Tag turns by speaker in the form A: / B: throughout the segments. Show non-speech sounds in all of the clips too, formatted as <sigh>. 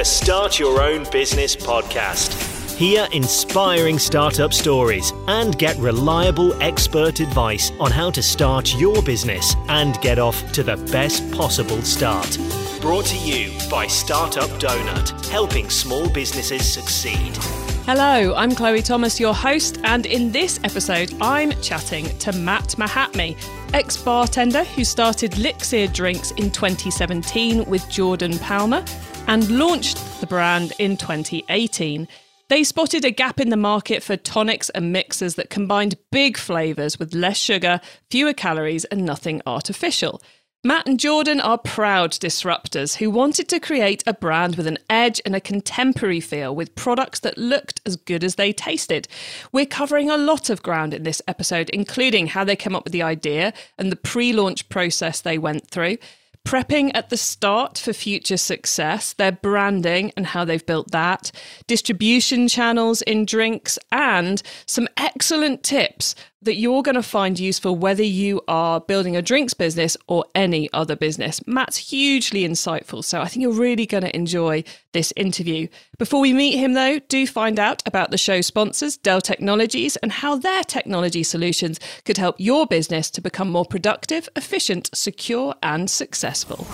A: the Start Your Own Business podcast. Hear inspiring startup stories and get reliable expert advice on how to start your business and get off to the best possible start. Brought to you by Startup Donut, helping small businesses succeed.
B: Hello, I'm Chloe Thomas, your host, and in this episode, I'm chatting to Matt Mahatme, ex bartender who started Lixir Drinks in 2017 with Jordan Palmer and launched the brand in 2018. They spotted a gap in the market for tonics and mixers that combined big flavours with less sugar, fewer calories, and nothing artificial. Matt and Jordan are proud disruptors who wanted to create a brand with an edge and a contemporary feel with products that looked as good as they tasted. We're covering a lot of ground in this episode, including how they came up with the idea and the pre launch process they went through prepping at the start for future success, their branding and how they've built that, distribution channels in drinks, and some excellent tips that you're going to find useful whether you are building a drinks business or any other business. Matt's hugely insightful, so I think you're really going to enjoy this interview. Before we meet him, though, do find out about the show sponsors, Dell Technologies, and how their technology solutions could help your business to become more productive, efficient, secure, and successful.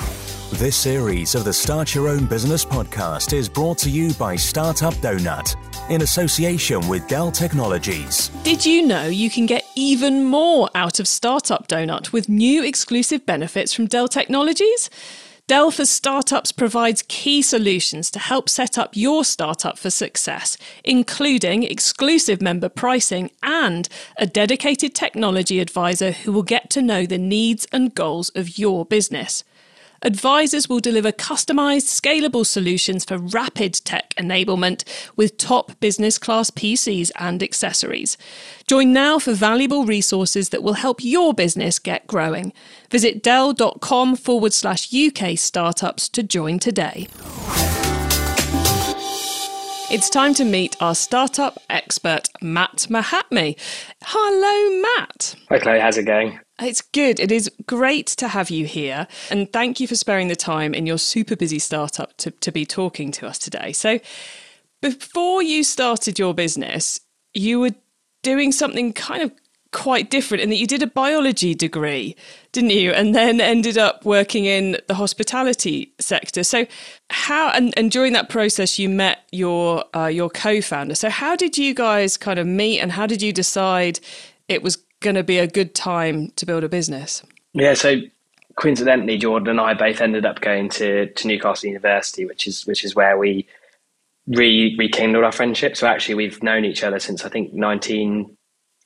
C: This series of the Start Your Own Business podcast is brought to you by Startup Donut in association with Dell Technologies.
B: Did you know you can get even more out of Startup Donut with new exclusive benefits from Dell Technologies? Dell for Startups provides key solutions to help set up your startup for success, including exclusive member pricing and a dedicated technology advisor who will get to know the needs and goals of your business. Advisors will deliver customized, scalable solutions for rapid tech enablement with top business class PCs and accessories. Join now for valuable resources that will help your business get growing. Visit Dell.com forward slash UK startups to join today. It's time to meet our startup expert, Matt Mahatme. Hello, Matt.
D: Hi, Chloe. How's it going?
B: It's good. It is great to have you here. And thank you for sparing the time in your super busy startup to, to be talking to us today. So, before you started your business, you were doing something kind of quite different in that you did a biology degree, didn't you? And then ended up working in the hospitality sector. So how and, and during that process you met your uh, your co-founder. So how did you guys kind of meet and how did you decide it was going to be a good time to build a business?
D: Yeah, so coincidentally Jordan and I both ended up going to, to Newcastle University, which is which is where we re rekindled our friendship. So actually we've known each other since I think nineteen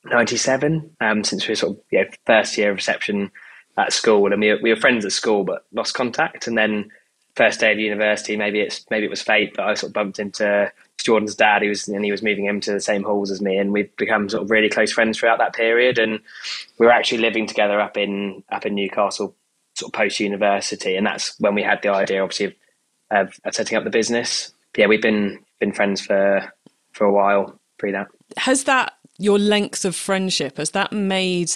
D: ninety seven. um, since we were sort of first year of reception at school and we were, we were friends at school but lost contact and then first day of university maybe it's maybe it was fate but I sort of bumped into Jordan's dad he was and he was moving him to the same halls as me and we've become sort of really close friends throughout that period and we were actually living together up in up in Newcastle sort of post university and that's when we had the idea obviously of, of, of setting up the business. Yeah we've been been friends for for a while pre that.
B: Has that your length of friendship has that made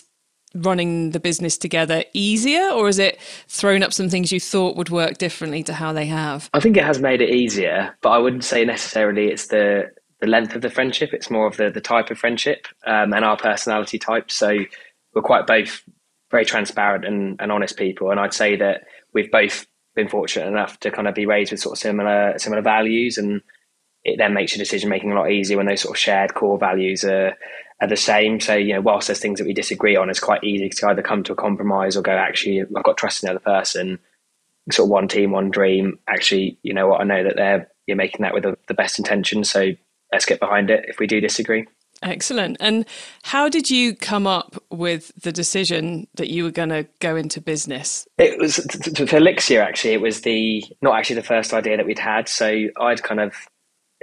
B: running the business together easier or has it thrown up some things you thought would work differently to how they have?
D: I think it has made it easier but i wouldn't say necessarily it's the the length of the friendship. It's more of the the type of friendship um, and our personality type. So we're quite both very transparent and, and honest people. And i'd say that we've both been fortunate enough to kind of be raised with sort of similar similar values and it then makes your decision making a lot easier when those sort of shared core values are are the same. So, you know, whilst there's things that we disagree on, it's quite easy to either come to a compromise or go, actually, I've got trust in the other person, sort of one team, one dream. Actually, you know what, I know that they're you're making that with the, the best intention. So let's get behind it if we do disagree.
B: Excellent. And how did you come up with the decision that you were going to go into business?
D: It was for Lixir, actually. It was the not actually the first idea that we'd had. So I'd kind of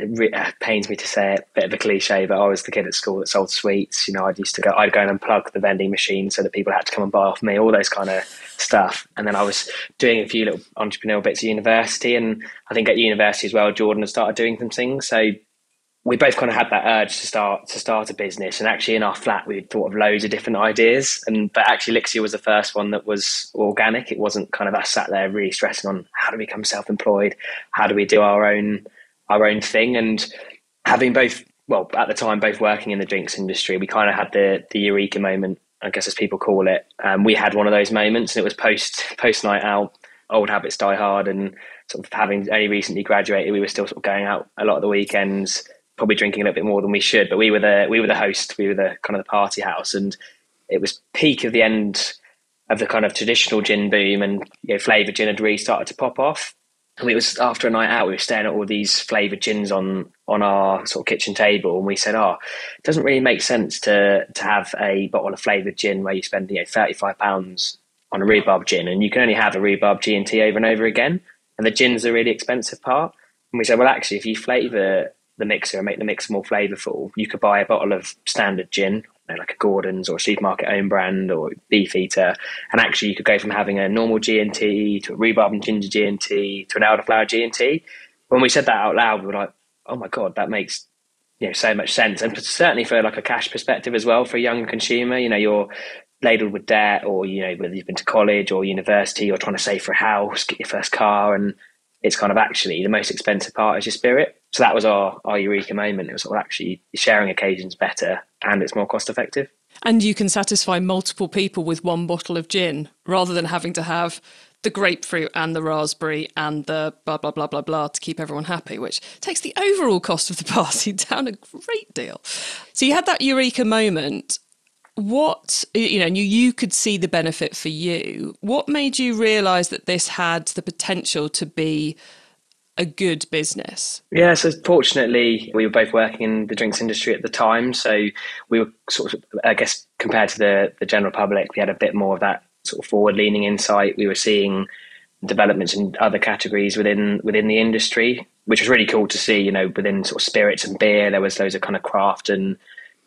D: it, re- uh, pains me to say it, bit of a cliche, but I was the kid at school that sold sweets. You know, I'd used to go, I'd go and unplug the vending machine so that people had to come and buy off me, all those kind of stuff. And then I was doing a few little entrepreneurial bits at university, and I think at university as well, Jordan had started doing some things. So we both kind of had that urge to start to start a business and actually in our flat we thought of loads of different ideas and but actually Lixir was the first one that was organic it wasn't kind of us sat there really stressing on how do we become self-employed how do we do our own our own thing and having both well at the time both working in the drinks industry we kind of had the the eureka moment I guess as people call it um, we had one of those moments and it was post post night out old habits die hard and sort of having only recently graduated we were still sort of going out a lot of the weekends probably drinking a little bit more than we should. But we were the we were the host. We were the kind of the party house, and it was peak of the end of the kind of traditional gin boom, and you know, flavored gin had really started to pop off. And it was after a night out, we were staring at all these flavored gins on on our sort of kitchen table, and we said, "Oh, it doesn't really make sense to to have a bottle of flavored gin where you spend you know thirty five pounds on a rhubarb gin, and you can only have a rhubarb G and T over and over again, and the gin's a really expensive part." And we said, "Well, actually, if you flavour the mixer and make the mix more flavourful, you could buy a bottle of standard gin, know, like a Gordon's or a supermarket own brand or Beefeater, and actually you could go from having a normal G and T to a rhubarb and ginger G and T to an elderflower G and T. When we said that out loud, we were like, "Oh my god, that makes you know so much sense," and certainly for like a cash perspective as well for a young consumer. You know, you're ladled with debt, or you know, whether you've been to college or university, you're trying to save for a house, get your first car, and it's kind of actually the most expensive part is your spirit. So that was our, our eureka moment. It was actually sharing occasions better and it's more cost effective.
B: And you can satisfy multiple people with one bottle of gin rather than having to have the grapefruit and the raspberry and the blah, blah, blah, blah, blah to keep everyone happy, which takes the overall cost of the party <laughs> down a great deal. So you had that eureka moment. What, you know, you, you could see the benefit for you. What made you realize that this had the potential to be a good business?
D: Yeah, so fortunately, we were both working in the drinks industry at the time. So we were sort of, I guess, compared to the, the general public, we had a bit more of that sort of forward leaning insight. We were seeing developments in other categories within within the industry, which was really cool to see. You know, within sort of spirits and beer, there was loads of kind of craft and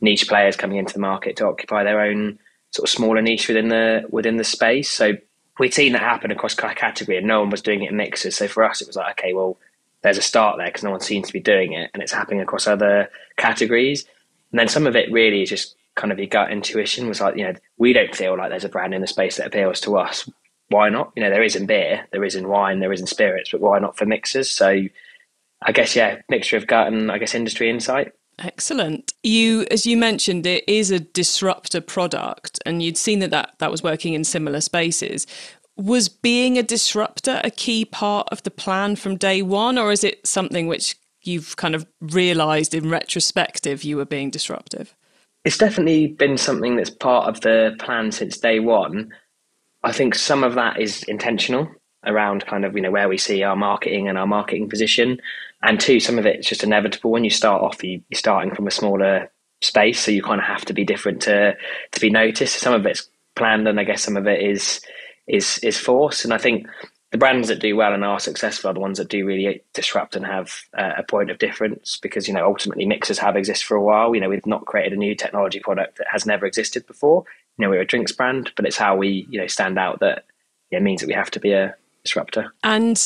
D: niche players coming into the market to occupy their own sort of smaller niche within the within the space. So we'd seen that happen across category and no one was doing it in mixers. So for us, it was like, okay, well, there's a start there because no one seems to be doing it and it's happening across other categories. And then some of it really is just kind of your gut intuition was like, you know, we don't feel like there's a brand in the space that appeals to us. Why not? You know, there is in beer, there is in wine, there is in spirits, but why not for mixers? So I guess, yeah, mixture of gut and I guess industry insight.
B: Excellent. You, as you mentioned, it is a disruptor product, and you'd seen that, that that was working in similar spaces. Was being a disruptor a key part of the plan from day one, or is it something which you've kind of realised in retrospective you were being disruptive?
D: It's definitely been something that's part of the plan since day one. I think some of that is intentional around kind of you know where we see our marketing and our marketing position and two, some of it's just inevitable when you start off. You, are starting from a smaller space, so you kind of have to be different to to be noticed. Some of it's planned, and I guess some of it is is is forced. And I think the brands that do well and are successful are the ones that do really disrupt and have uh, a point of difference. Because you know, ultimately, mixers have existed for a while. You know, we've not created a new technology product that has never existed before. You know, we're a drinks brand, but it's how we you know stand out that yeah, means that we have to be a disruptor.
B: And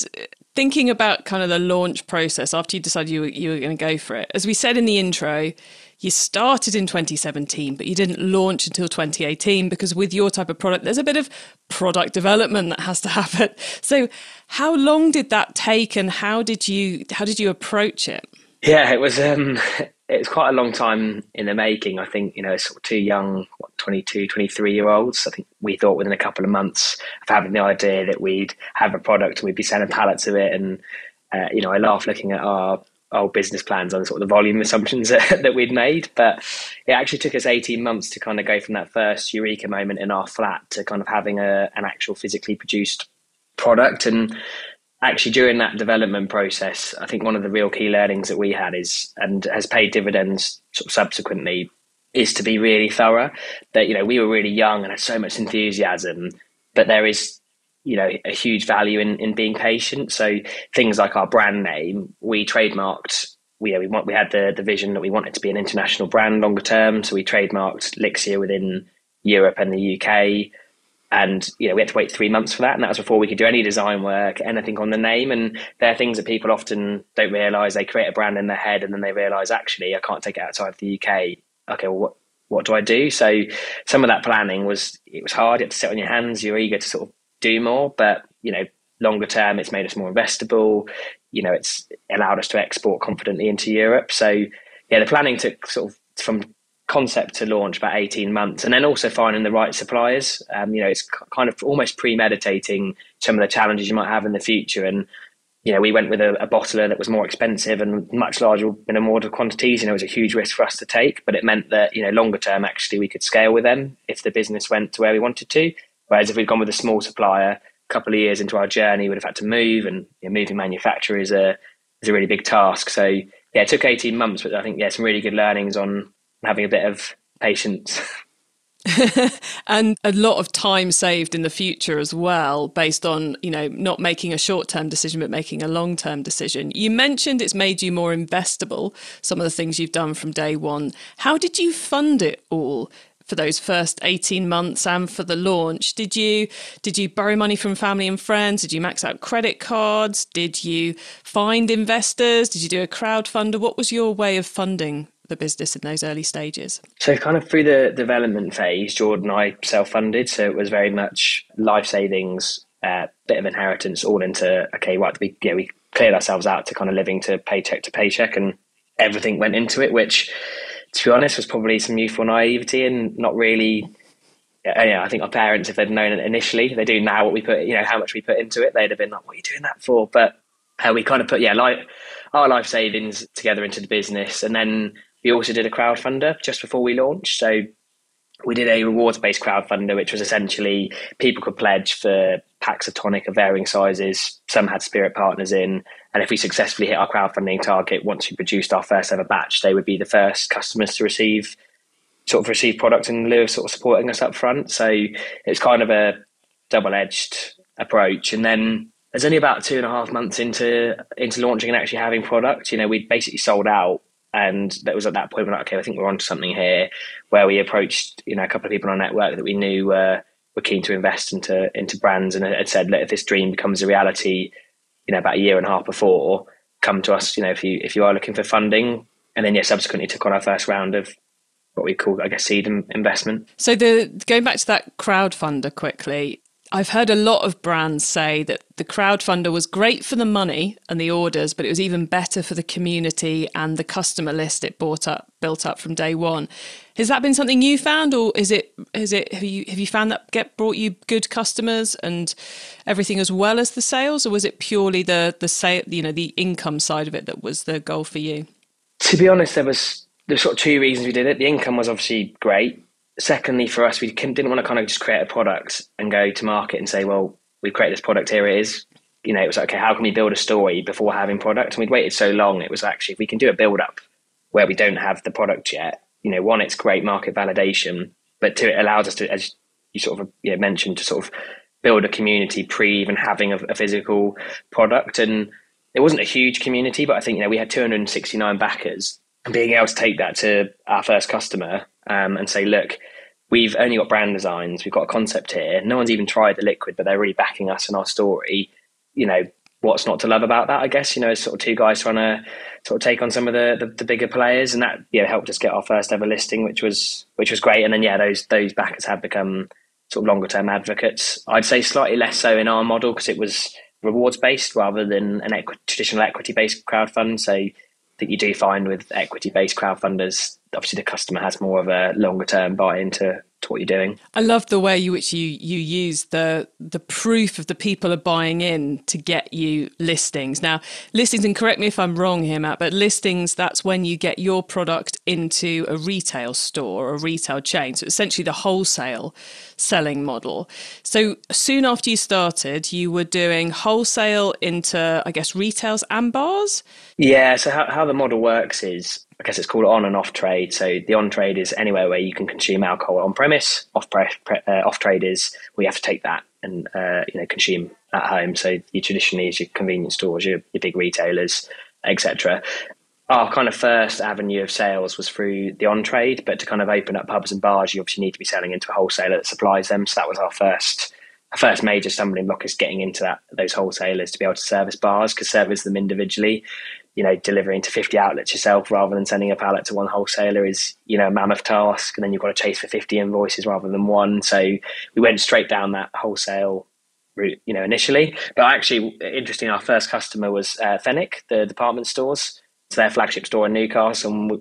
B: thinking about kind of the launch process after you decided you were, you were going to go for it, as we said in the intro, you started in 2017, but you didn't launch until 2018 because with your type of product, there's a bit of product development that has to <laughs> happen. So, how long did that take, and how did you how did you approach it?
D: Yeah, it was um, <laughs> it was quite a long time in the making. I think, you know, sort of two young, what, 22, 23 year olds. I think we thought within a couple of months of having the idea that we'd have a product and we'd be selling pallets of it. And, uh, you know, I laugh looking at our old business plans on sort of the volume assumptions that, <laughs> that we'd made. But it actually took us 18 months to kind of go from that first eureka moment in our flat to kind of having a, an actual physically produced product. And actually during that development process, I think one of the real key learnings that we had is and has paid dividends sort of subsequently is to be really thorough. That you know we were really young and had so much enthusiasm, but there is you know a huge value in in being patient. So things like our brand name, we trademarked. We, we want we had the the vision that we wanted to be an international brand longer term. So we trademarked Lixir within Europe and the UK and you know we had to wait three months for that and that was before we could do any design work anything on the name. And there are things that people often don't realize. They create a brand in their head and then they realize actually i can't take it outside of the uk okay well what what do i do? So some of that planning was it was hard. You had to sit on your hands. You're eager to sort of do more. But you know longer term it's made us more investable. You know it's allowed us to export confidently into europe. So yeah the planning took sort of from concept to launch about 18 months and then also finding the right suppliers. Um, you know it's kind of almost premeditating some of the challenges you might have in the future. And you know we went with a, a bottler that was more expensive and much larger in a order quantities you know it was a huge risk for us to take but it meant that you know longer term actually we could scale with them if the business went to where we wanted to. Whereas if we'd gone with a small supplier a couple of years into our journey we'd have had to move and you know, moving manufacturer is a is a really big task. So yeah it took 18 months but i think yeah some really good learnings on having a bit of patience. <laughs>
B: and a lot of time saved in the future as well based on you know not making a short-term decision but making a long-term decision. You mentioned it's made you more investable some of the things you've done from day one. How did you fund it all for those first 18 months and for the launch? Did you did you borrow money from family and friends? Did you max out credit cards? Did you find investors? Did you do a crowdfunder? What was your way of funding the business in those early stages?
D: So, kind of through the development phase, Jordan and I self funded. So, it was very much life savings, uh, bit of inheritance, all into, okay, what we, yeah, we cleared ourselves out to kind of living to paycheck to paycheck, and everything went into it, which, to be honest, was probably some youthful naivety and not really. Yeah, I think our parents, if they'd known it initially, they do now what we put, you know, how much we put into it, they'd have been like, "What are you doing that for?" But uh, we kind of put, yeah, like our life savings together into the business, and then we also did a crowdfunder just before we launched. So we did a rewards based crowdfunder, which was essentially people could pledge for packs of tonic of varying sizes. Some had spirit partners in. And if we successfully hit our crowdfunding target, once we produced our first ever batch, they would be the first customers to receive sort of receive product in lieu of sort of supporting us up front. So it's kind of a double edged approach. And then there's only about two and a half months into into launching and actually having product. You know, we'd basically sold out and that was at that point we're like, okay, I think we're onto something here, where we approached you know a couple of people on our network that we knew uh, were keen to invest into into brands, and had said, look, if this dream becomes a reality, you know, about a year and a half before, come to us, you know, if you if you are looking for funding, and then yeah, subsequently took on our first round of what we call, I guess, seed investment.
B: So the going back to that crowdfunder quickly, I've heard a lot of brands say that the crowdfunder was great for the money and the orders, but it was even better for the community and the customer list it bought up, built up from day one. Has that been something you found, or is it is it have you have you found that get brought you good customers and everything as well as the sales, or was it purely the the say you know the income side of it that was the goal for you?
D: To be honest, there was there's sort of two reasons we did it. The income was obviously great secondly, for us, we didn't want to kind of just create a product and go to market and say, well, we've created this product, here it is. You know, it was like, okay, how can we build a story before having product? And we'd waited so long, it was actually, if we can do a build up where we don't have the product yet, you know, one, it's great market validation, but two, it allows us to, as you sort of you know, mentioned, to sort of build a community pre even having a, a physical product. And it wasn't a huge community, but I think, you know, we had 269 backers being able to take that to our first customer um, and say, look, we've only got brand designs, we've got a concept here. No one's even tried the liquid, but they're really backing us and our story. You know, what's not to love about that? I guess you know, sort of two guys trying to sort of take on some of the, the, the bigger players, and that yeah helped us get our first ever listing, which was which was great. And then yeah, those those backers have become sort of longer term advocates. I'd say slightly less so in our model because it was rewards based rather than an equi- traditional equity based crowd fund. So that you do find with equity based crowdfunders obviously the customer has more of a longer term buy into to what you're doing.
B: I love the way you which you you use the the proof of the people are buying in to get you listings. Now, listings, and correct me if I'm wrong here, Matt, but listings that's when you get your product into a retail store or a retail chain. So essentially the wholesale selling model. So soon after you started, you were doing wholesale into I guess retails and bars.
D: Yeah. So how, how the model works is I guess it's called on and off trade. So the on trade is anywhere where you can consume alcohol on premise. Off pre- uh, off trade is we have to take that and uh, you know consume at home. So you traditionally is your convenience stores, your, your big retailers, etc. our kind of first avenue of sales was through the on trade, but to kind of open up pubs and bars, you obviously need to be selling into a wholesaler that supplies them. So that was our first our first major stumbling block is getting into that those wholesalers to be able to service bars because service them individually you know delivering to 50 outlets yourself rather than sending a pallet to one wholesaler is you know a mammoth task. And then you've got to chase for 50 invoices rather than one. So we went straight down that wholesale route you know initially. But actually interesting our first customer was uh, Fenwick the department stores. It's their flagship store in Newcastle. And we,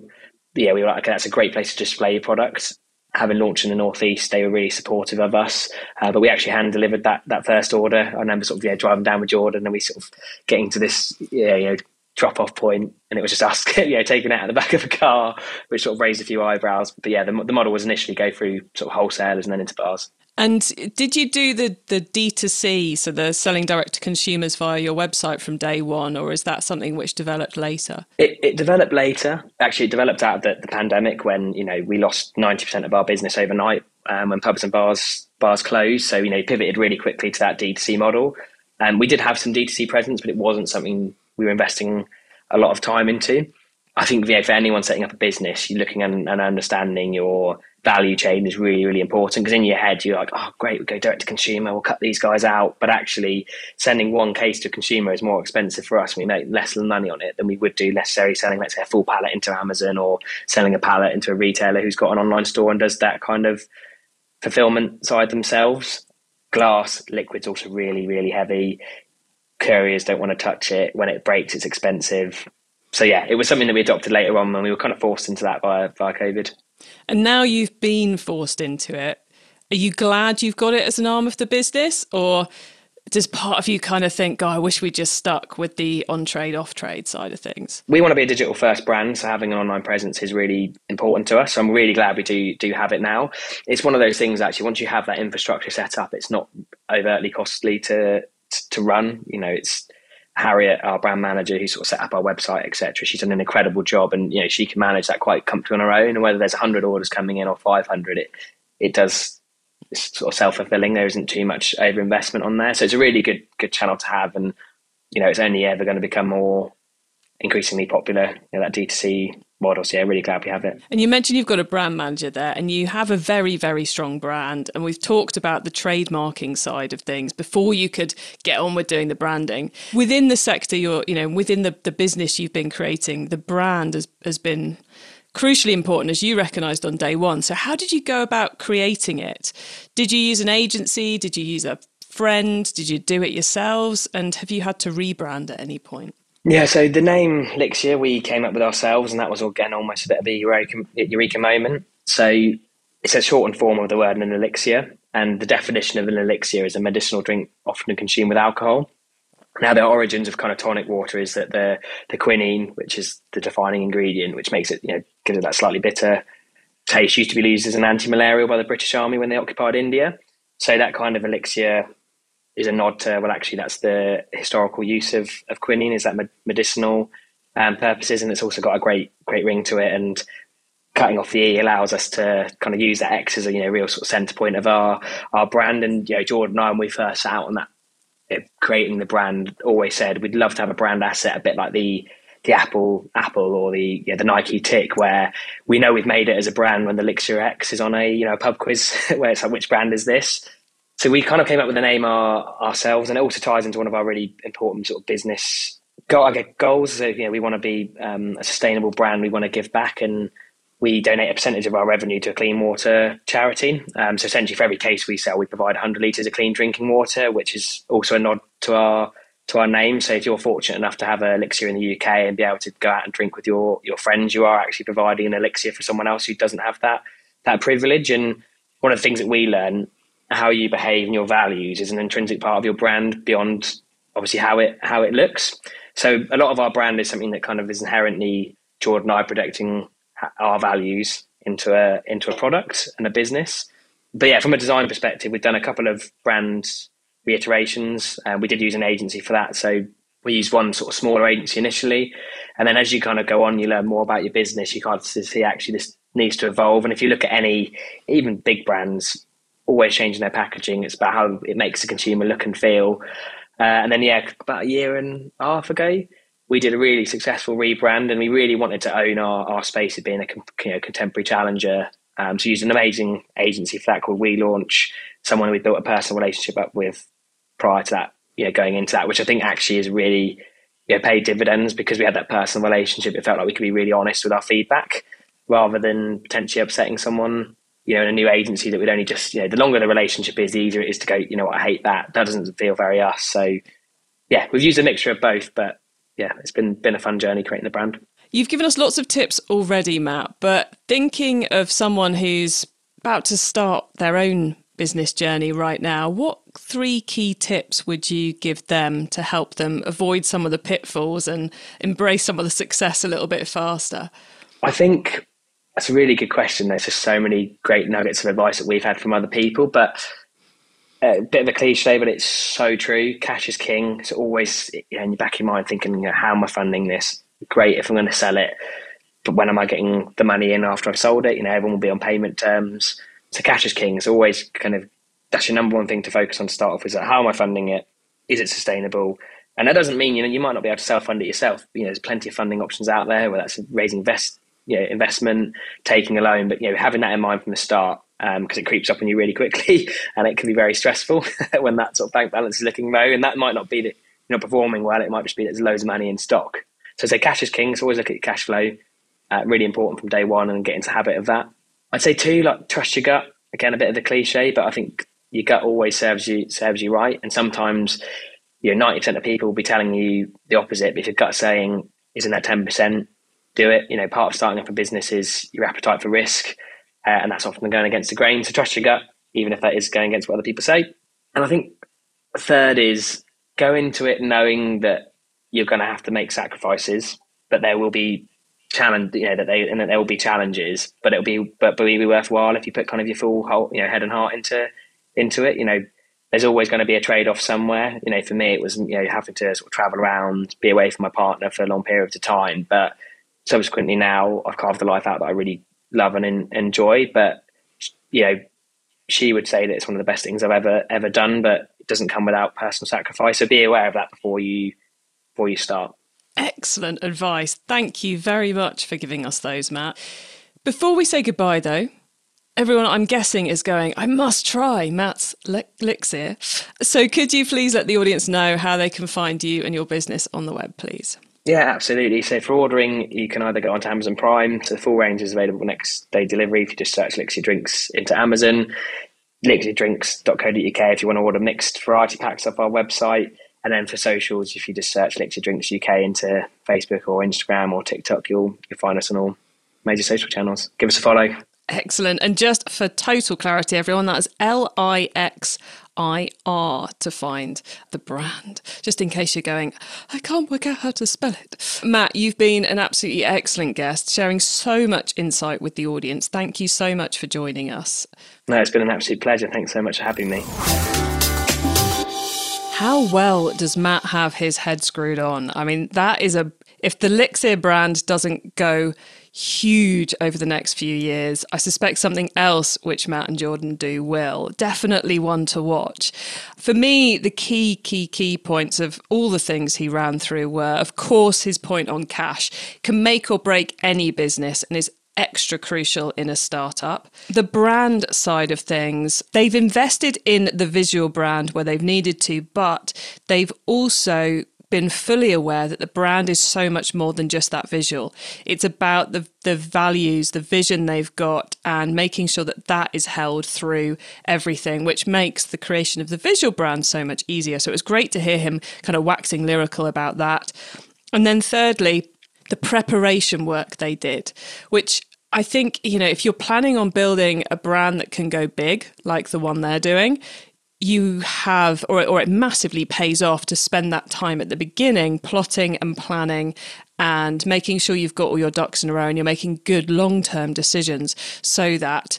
D: yeah we were like okay that's a great place to display your products. Having launched in the northeast, they were really supportive of us. Uh, but we actually hand delivered that that first order. I remember sort of yeah driving down with Jordan, and we sort of getting to this yeah you know drop off point, and it was just us you know taking it out of the back of the car, which sort of raised a few eyebrows. But yeah, the, the model was initially go through sort of wholesalers and then into bars.
B: And did you do the the D2C, so the selling direct to consumers via your website from day one, or is that something which developed later?
D: It, it developed later. Actually, it developed out of the, the pandemic when you know we lost ninety percent of our business overnight um, when pubs and bars bars closed. So you know pivoted really quickly to that D2C model. And um, we did have some D2C presence, but it wasn't something we were investing a lot of time into. I think yeah, for anyone setting up a business, you're looking at and understanding your value chain is really, really important because in your head you're like, oh, great, we'll go direct to consumer, we'll cut these guys out. But actually, sending one case to a consumer is more expensive for us. We make less money on it than we would do necessarily selling, let's say, a full pallet into Amazon or selling a pallet into a retailer who's got an online store and does that kind of fulfillment side themselves. Glass liquid's also really, really heavy. Couriers don't want to touch it. When it breaks, it's expensive. So yeah, it was something that we adopted later on, when we were kind of forced into that via via COVID.
B: And now you've been forced into it. Are you glad you've got it as an arm of the business? Or does part of you kind of think, God, I wish we just stuck with the on trade, off trade side of things?
D: We want to be a digital first brand, so having an online presence is really important to us. So I'm really glad we do do have it now. It's one of those things actually, once you have that infrastructure set up, it's not overtly costly to to run. You know, it's Harriet, our brand manager, who sort of set up our website, etc. She's done an incredible job, and you know she can manage that quite comfortably on her own. And whether there's 100 orders coming in or 500, it it does sort of self fulfilling. There isn't too much over investment on there, so it's a really good good channel to have. And you know, it's only ever going to become more increasingly popular. You know, that D2C model. So yeah, really glad we have it.
B: And you mentioned you've got a brand manager there and you have a very, very strong brand. And we've talked about the trademarking side of things before you could get on with doing the branding. Within the sector you're, you know, within the, the business you've been creating, the brand has, has been crucially important as you recognized on day one. So how did you go about creating it? Did you use an agency? Did you use a friend? Did you do it yourselves? And have you had to rebrand at any point?
D: Yeah, so the name Lixir we came up with ourselves, and that was again almost a bit of a eureka, eureka moment. So it's a shortened form of the word an elixir, and the definition of an elixir is a medicinal drink often consumed with alcohol. Now, the origins of kind of tonic water is that the the quinine, which is the defining ingredient, which makes it you know gives it that slightly bitter taste, used to be used as an anti-malarial by the British Army when they occupied India. So that kind of elixir is a nod to well, actually, that's the historical use of of quinine. Is that medicinal um, purposes, and it's also got a great great ring to it. And cutting off the E allows us to kind of use that X as a you know real sort of centre point of our our brand. And you know, Jordan and I, when we first out on that it, creating the brand, always said we'd love to have a brand asset, a bit like the the Apple Apple or the yeah, the Nike Tick, where we know we've made it as a brand when the Lixir X is on a you know pub quiz <laughs> where it's like which brand is this, so we kind of came up with the name our, ourselves, and it also ties into one of our really important sort of business I goals. So you know, we want to be um, a sustainable brand. We want to give back, and we donate a percentage of our revenue to a clean water charity. Um, so essentially, for every case we sell, we provide 100 litres of clean drinking water, which is also a nod to our to our name. So if you're fortunate enough to have an elixir in the UK and be able to go out and drink with your your friends, you are actually providing an elixir for someone else who doesn't have that that privilege. And one of the things that we learn how you behave and your values is an intrinsic part of your brand beyond obviously how it how it looks. So a lot of our brand is something that kind of is inherently Jordan and I projecting our values into a into a product and a business. But yeah, from a design perspective, we've done a couple of brand reiterations. Uh, we did use an agency for that, so we used one sort of smaller agency initially, and then as you kind of go on, you learn more about your business. You can't see actually this needs to evolve. And if you look at any even big brands, always changing their packaging. It's about how it makes the consumer look and feel. Uh, and then, yeah, about a year and a half ago, we did a really successful rebrand and we really wanted to own our, our space of being a you know, contemporary challenger. Um, so used an amazing agency for that called We Launch, someone we built a personal relationship up with prior to that, you know, going into that, which I think actually is really you know, paid dividends because we had that personal relationship. It felt like we could be really honest with our feedback rather than potentially upsetting someone, you know, in a new agency that would only just, you know, the longer the relationship is, the easier it is to go, you know what, I hate that. That doesn't feel very us. So yeah, we've used a mixture of both, but yeah, it's been been a fun journey creating the brand.
B: You've given us lots of tips already, Matt, but thinking of someone who's about to start their own business journey right now, what three key tips would you give them to help them avoid some of the pitfalls and embrace some of the success a little bit faster?
D: I think that's a really good question. There's just so many great nuggets of advice that we've had from other people, but a bit of a cliche, but it's so true. Cash is king. It's always you know, in your back of your mind thinking, you know, how am I funding this? Great if I'm going to sell it, but when am I getting the money in after I've sold it? You know, everyone will be on payment terms. So cash is king. It's always kind of that's your number one thing to focus on to start off. Is like, how am I funding it? Is it sustainable? And that doesn't mean you know you might not be able to self fund it yourself. You know, there's plenty of funding options out there, whether that's raising invest, you know, investment, taking a loan, but you know, having that in mind from the start because um, it creeps up on you really quickly <laughs> and it can be very stressful <laughs> when that sort of bank balance is looking low. And that might not be that you're not performing well, it might just be that there's loads of money in stock. So say cash is king, so always look at cash flow. Uh, really important from day one and get into habit of that. I'd say two, like trust your gut. Again, a bit of the cliche, but I think your gut always serves you serves you right. And sometimes, you know, ninety percent of people will be telling you the opposite. But if your gut's saying isn't that ten percent, do it. You know, part of starting up a business is your appetite for risk uh, and that's often going against the grain. So trust your gut, even if that is going against what other people say. And I think third is go into it knowing that you're going to have to make sacrifices, but there will be challenge, you know, that they and that there will be challenges, but it'll be but, but it'll be worthwhile if you put kind of your full whole, you know, head and heart into into it. You know, there's always going to be a trade off somewhere. You know, for me, it was you know having to sort of travel around, be away from my partner for a long periods of time, but subsequently now I've carved the life out that I really love and in, enjoy. But you know, she would say that it's one of the best things I've ever ever done. But it doesn't come without personal sacrifice. So be aware of that before you before you start.
B: Excellent advice. Thank you very much for giving us those, Matt. Before we say goodbye, though, everyone I'm guessing is going, I must try Matt's Elixir. So could you please let the audience know how they can find you and your business on the web, please?
D: Yeah, absolutely. So for ordering, you can either go onto Amazon Prime. So the full range is available next day delivery if you just search Lixir Drinks into Amazon. LixirDrinks.co.uk if you want to order mixed variety packs off our website. And then for socials, if you just search Lixir Drinks UK into Facebook or Instagram or TikTok, you'll you'll find us on all major social channels. Give us a follow.
B: Excellent. And just for total clarity, everyone, that is L I X I R to find the brand, just in case you're going, I can't work out how to spell it. Matt, you've been an absolutely excellent guest, sharing so much insight with the audience. Thank you so much for joining us.
D: No, it's been an absolute pleasure. Thanks so much for having me.
B: How well does Matt have his head screwed on? I mean, that is a. If the Lixir brand doesn't go huge over the next few years. I suspect something else which Matt and Jordan do will. Definitely one to watch. For me, the key, key, key points of all the things he ran through were, of course, his point on cash can make or break any business and is extra crucial in a startup. The brand side of things, they've invested in the visual brand where they've needed to, but they've also been fully aware that the brand is so much more than just that visual. It's about the the values, the vision they've got, and making sure that that is held through everything, which makes the creation of the visual brand so much easier. So it was great to hear him kind of waxing lyrical about that. And then thirdly, the preparation work they did, which I think, you know, if you're planning on building a brand that can go big, like the one they're doing, you have, or, or it massively pays off to spend that time at the beginning plotting and planning and making sure you've got all your ducks in a row and you're making good long term decisions so that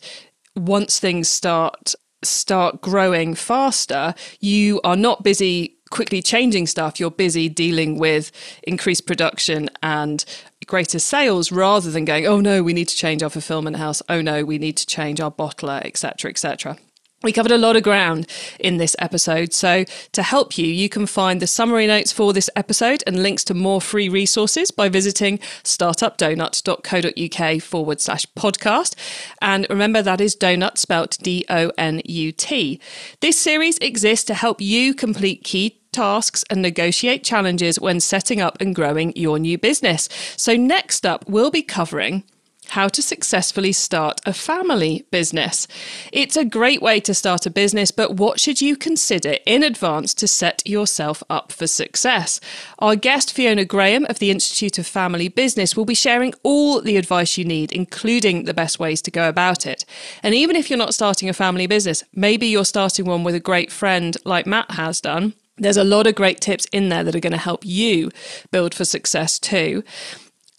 B: once things start start growing faster you are not busy quickly changing stuff. You're busy dealing with increased production and greater sales rather than going oh no we need to change our fulfillment house. Oh no we need to change our bottler etc etc We covered a lot of ground in this episode. So, to help you, you can find the summary notes for this episode and links to more free resources by visiting startupdonut.co.uk forward slash podcast. And remember, that is donut spelt D O N U T. This series exists to help you complete key tasks and negotiate challenges when setting up and growing your new business. So, next up, we'll be covering how to successfully start a family business. It's a great way to start a business, but what should you consider in advance to set yourself up for success? Our guest, Fiona Graham of the Institute of Family Business, will be sharing all the advice you need, including the best ways to go about it. And even if you're not starting a family business, maybe you're starting one with a great friend like Matt has done. There's a lot of great tips in there that are going to help you build for success too.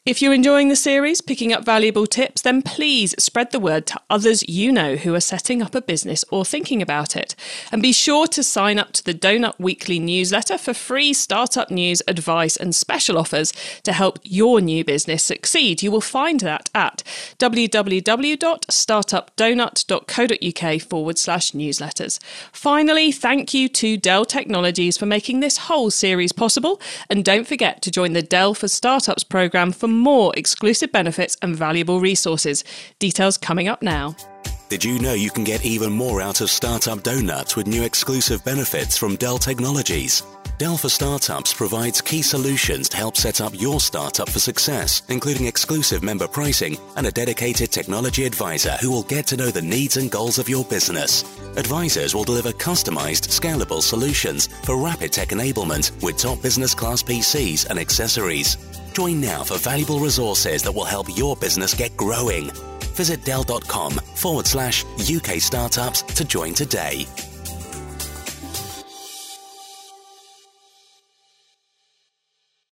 B: If you're enjoying the series, picking up valuable tips, then please spread the word to others you know who are setting up a business or thinking about it. And be sure to sign up to the Donut Weekly newsletter for free startup news, advice, and special offers to help your new business succeed. You will find that at www.startupdonut.co.uk forward slash newsletters. Finally, thank you to Dell Technologies for making this whole series possible. And don't forget to join the Dell for Startups program for more exclusive benefits and valuable resources. Details coming up now.
C: Did you know you can get even more out of Startup Donuts with new exclusive benefits from Dell Technologies? Dell for Startups provides key solutions to help set up your startup for success, including exclusive member pricing and a dedicated technology advisor who will get to know the needs and goals of your business. Advisors will deliver customized, scalable solutions for rapid tech enablement with top business class PCs and accessories. Join now for valuable resources that will help your business get growing. Visit Dell.com forward slash UK startups to join today.